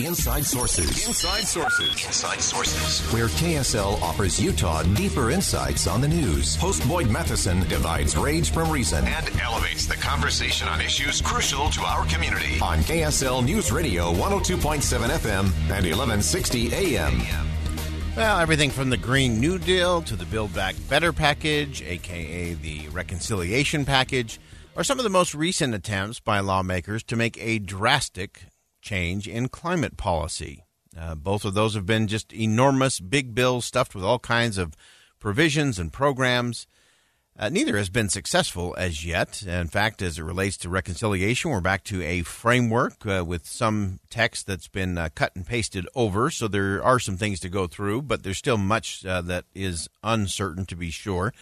Inside Sources. Inside Sources. Inside Sources. Where KSL offers Utah deeper insights on the news. Host Boyd Matheson divides rage from reason and elevates the conversation on issues crucial to our community. On KSL News Radio 102.7 FM and 1160 AM. Well, everything from the Green New Deal to the Build Back Better package, aka the Reconciliation package, are some of the most recent attempts by lawmakers to make a drastic change in climate policy. Uh, both of those have been just enormous big bills stuffed with all kinds of provisions and programs. Uh, neither has been successful as yet. In fact, as it relates to reconciliation, we're back to a framework uh, with some text that's been uh, cut and pasted over. So there are some things to go through, but there's still much uh, that is uncertain to be sure.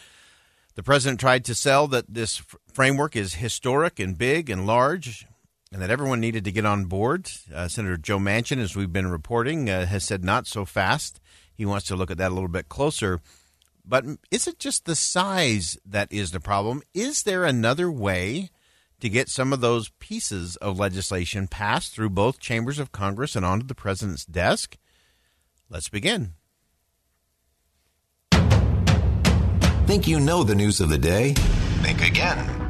The president tried to sell that this f- framework is historic and big and large, and that everyone needed to get on board. Uh, Senator Joe Manchin, as we've been reporting, uh, has said not so fast. He wants to look at that a little bit closer. But is it just the size that is the problem? Is there another way to get some of those pieces of legislation passed through both chambers of Congress and onto the president's desk? Let's begin. Think you know the news of the day? Think again.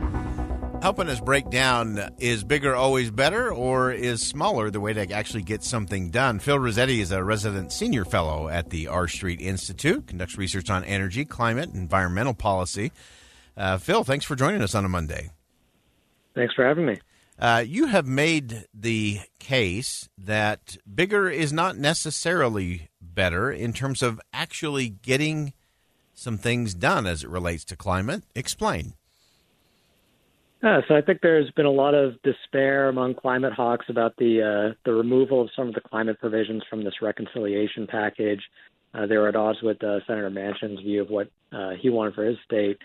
Helping us break down is bigger always better, or is smaller the way to actually get something done? Phil Rossetti is a resident senior fellow at the R Street Institute, conducts research on energy, climate, environmental policy. Uh, Phil, thanks for joining us on a Monday. Thanks for having me. Uh, you have made the case that bigger is not necessarily better in terms of actually getting some things done as it relates to climate. Explain. Yeah, so I think there's been a lot of despair among climate hawks about the uh, the removal of some of the climate provisions from this reconciliation package. Uh, they were at odds with uh, Senator Manchin's view of what uh, he wanted for his state.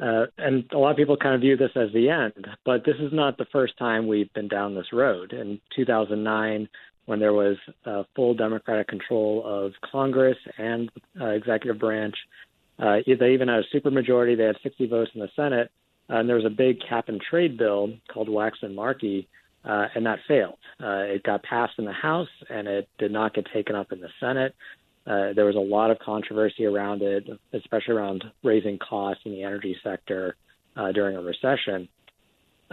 Uh, and a lot of people kind of view this as the end, but this is not the first time we've been down this road. In 2009, when there was uh, full Democratic control of Congress and uh, executive branch, uh, they even had a supermajority. They had 60 votes in the Senate, and there was a big cap and trade bill called Waxman-Markey, uh, and that failed. Uh, it got passed in the House, and it did not get taken up in the Senate. Uh, there was a lot of controversy around it, especially around raising costs in the energy sector uh, during a recession.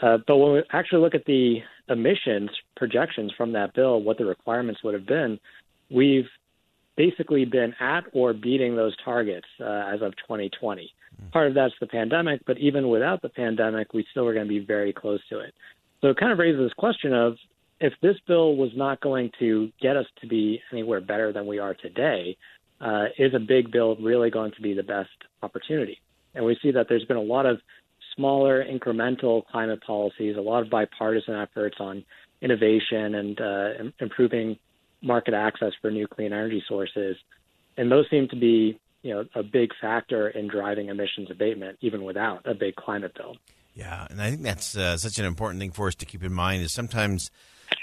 Uh, but when we actually look at the emissions projections from that bill, what the requirements would have been, we've basically been at or beating those targets uh, as of 2020. Part of that's the pandemic, but even without the pandemic, we still are going to be very close to it. So it kind of raises this question of if this bill was not going to get us to be anywhere better than we are today, uh, is a big bill really going to be the best opportunity? And we see that there's been a lot of smaller incremental climate policies, a lot of bipartisan efforts on innovation and uh, improving market access for new clean energy sources. And those seem to be, you know, a big factor in driving emissions abatement, even without a big climate bill. Yeah, and I think that's uh, such an important thing for us to keep in mind is sometimes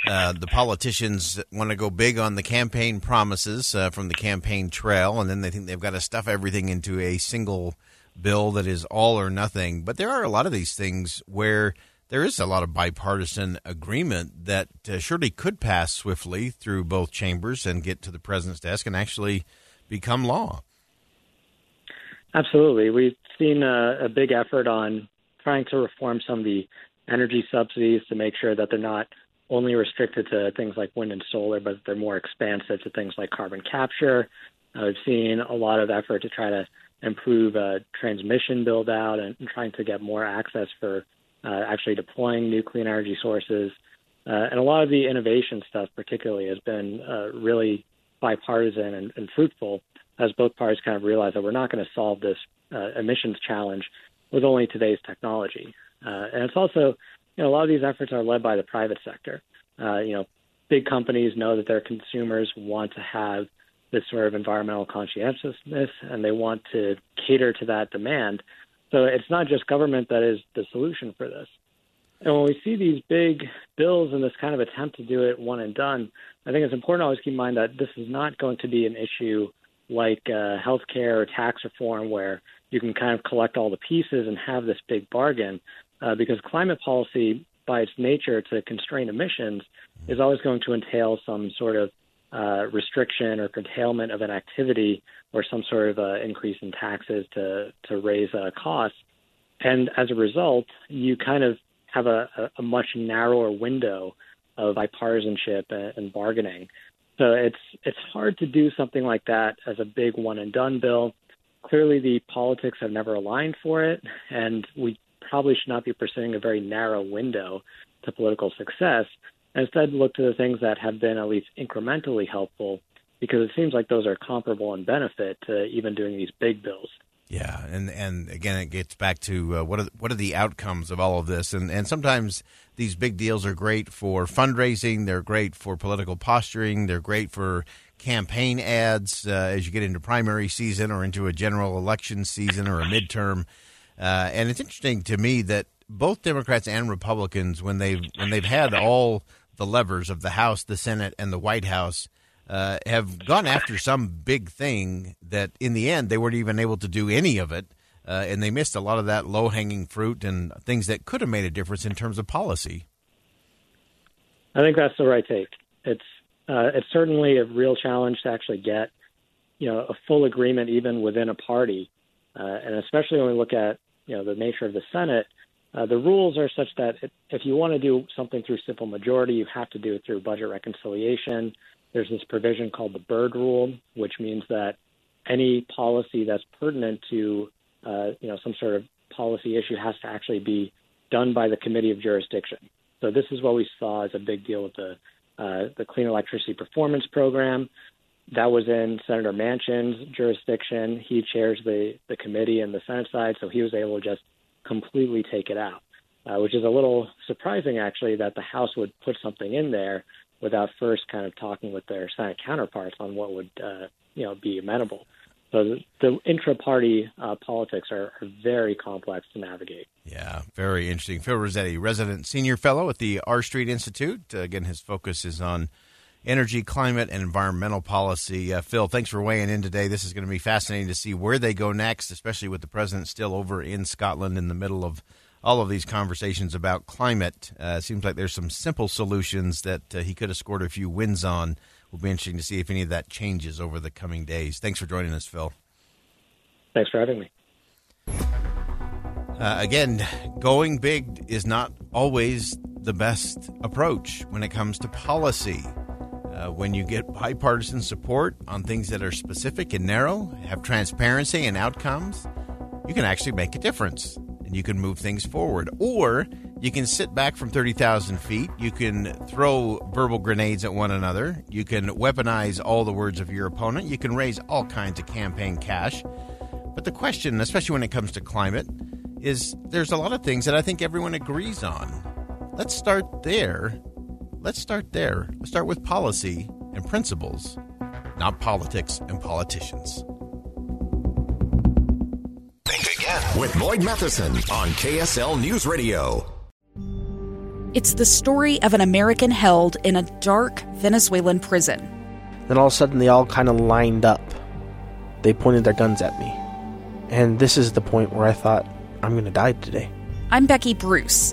uh, the politicians want to go big on the campaign promises uh, from the campaign trail, and then they think they've got to stuff everything into a single bill that is all or nothing. But there are a lot of these things where there is a lot of bipartisan agreement that uh, surely could pass swiftly through both chambers and get to the president's desk and actually become law. Absolutely. We've seen a, a big effort on trying to reform some of the energy subsidies to make sure that they're not only restricted to things like wind and solar, but they're more expansive to things like carbon capture. Uh, we've seen a lot of effort to try to improve uh, transmission build out and, and, trying to get more access for uh, actually deploying new clean energy sources. Uh, and a lot of the innovation stuff, particularly, has been uh, really bipartisan and, and, fruitful as both parties kind of realize that we're not going to solve this uh, emissions challenge with only today's technology. and it's also you know, a lot of these efforts are led by the private sector. Uh, you know, big companies know that their consumers want to have this sort of environmental conscientiousness, and they want to cater to that demand. So it's not just government that is the solution for this. And when we see these big bills and this kind of attempt to do it one and done, I think it's important to always keep in mind that this is not going to be an issue like uh, healthcare or tax reform, where you can kind of collect all the pieces and have this big bargain uh, because climate policy, by its nature to constrain emissions, is always going to entail some sort of uh, restriction or curtailment of an activity or some sort of uh, increase in taxes to to raise uh, costs. And as a result, you kind of have a, a much narrower window of bipartisanship and, and bargaining. So it's it's hard to do something like that as a big one and done bill. Clearly, the politics have never aligned for it, and we probably should not be pursuing a very narrow window to political success. Instead, look to the things that have been at least incrementally helpful, because it seems like those are comparable in benefit to even doing these big bills. Yeah, and and again, it gets back to uh, what are what are the outcomes of all of this, and and sometimes these big deals are great for fundraising, they're great for political posturing, they're great for campaign ads uh, as you get into primary season or into a general election season or a midterm. Uh, and it's interesting to me that both Democrats and Republicans, when they've when they've had all the levers of the House, the Senate, and the White House, uh, have gone after some big thing that in the end they weren't even able to do any of it, uh, and they missed a lot of that low hanging fruit and things that could have made a difference in terms of policy. I think that's the right take. It's uh, it's certainly a real challenge to actually get you know a full agreement even within a party uh, and especially when we look at you know the nature of the Senate, uh, the rules are such that if you want to do something through simple majority, you have to do it through budget reconciliation. There's this provision called the Byrd Rule, which means that any policy that's pertinent to uh, you know some sort of policy issue has to actually be done by the committee of jurisdiction. So this is what we saw as a big deal with the uh, the Clean Electricity Performance Program that was in Senator Manchin's jurisdiction. He chairs the the committee in the Senate side, so he was able to just completely take it out, uh, which is a little surprising actually that the House would put something in there without first kind of talking with their Senate counterparts on what would uh, you know be amenable. So the, the intra-party uh, politics are, are, very complex to navigate. Yeah, very interesting. Phil Rossetti, resident senior fellow at the R Street Institute. Uh, again, his focus is on energy, climate, and environmental policy. Uh, Phil, thanks for weighing in today. This is going to be fascinating to see where they go next, especially with the president still over in Scotland in the middle of all of these conversations about climate. Uh, it seems like there's some simple solutions that uh, he could have scored a few wins on. Will be interesting to see if any of that changes over the coming days. Thanks for joining us, Phil. Thanks for having me. Uh, again, going big is not always the best approach when it comes to policy. Uh, when you get bipartisan support on things that are specific and narrow, have transparency and outcomes, you can actually make a difference and you can move things forward. Or you can sit back from 30,000 feet. You can throw verbal grenades at one another. You can weaponize all the words of your opponent. You can raise all kinds of campaign cash. But the question, especially when it comes to climate, is there's a lot of things that I think everyone agrees on. Let's start there Let's start there. Let's start with policy and principles, not politics and politicians. Think again with Boyd Matheson on KSL News Radio. It's the story of an American held in a dark Venezuelan prison. Then all of a sudden, they all kind of lined up. They pointed their guns at me. And this is the point where I thought, I'm going to die today. I'm Becky Bruce.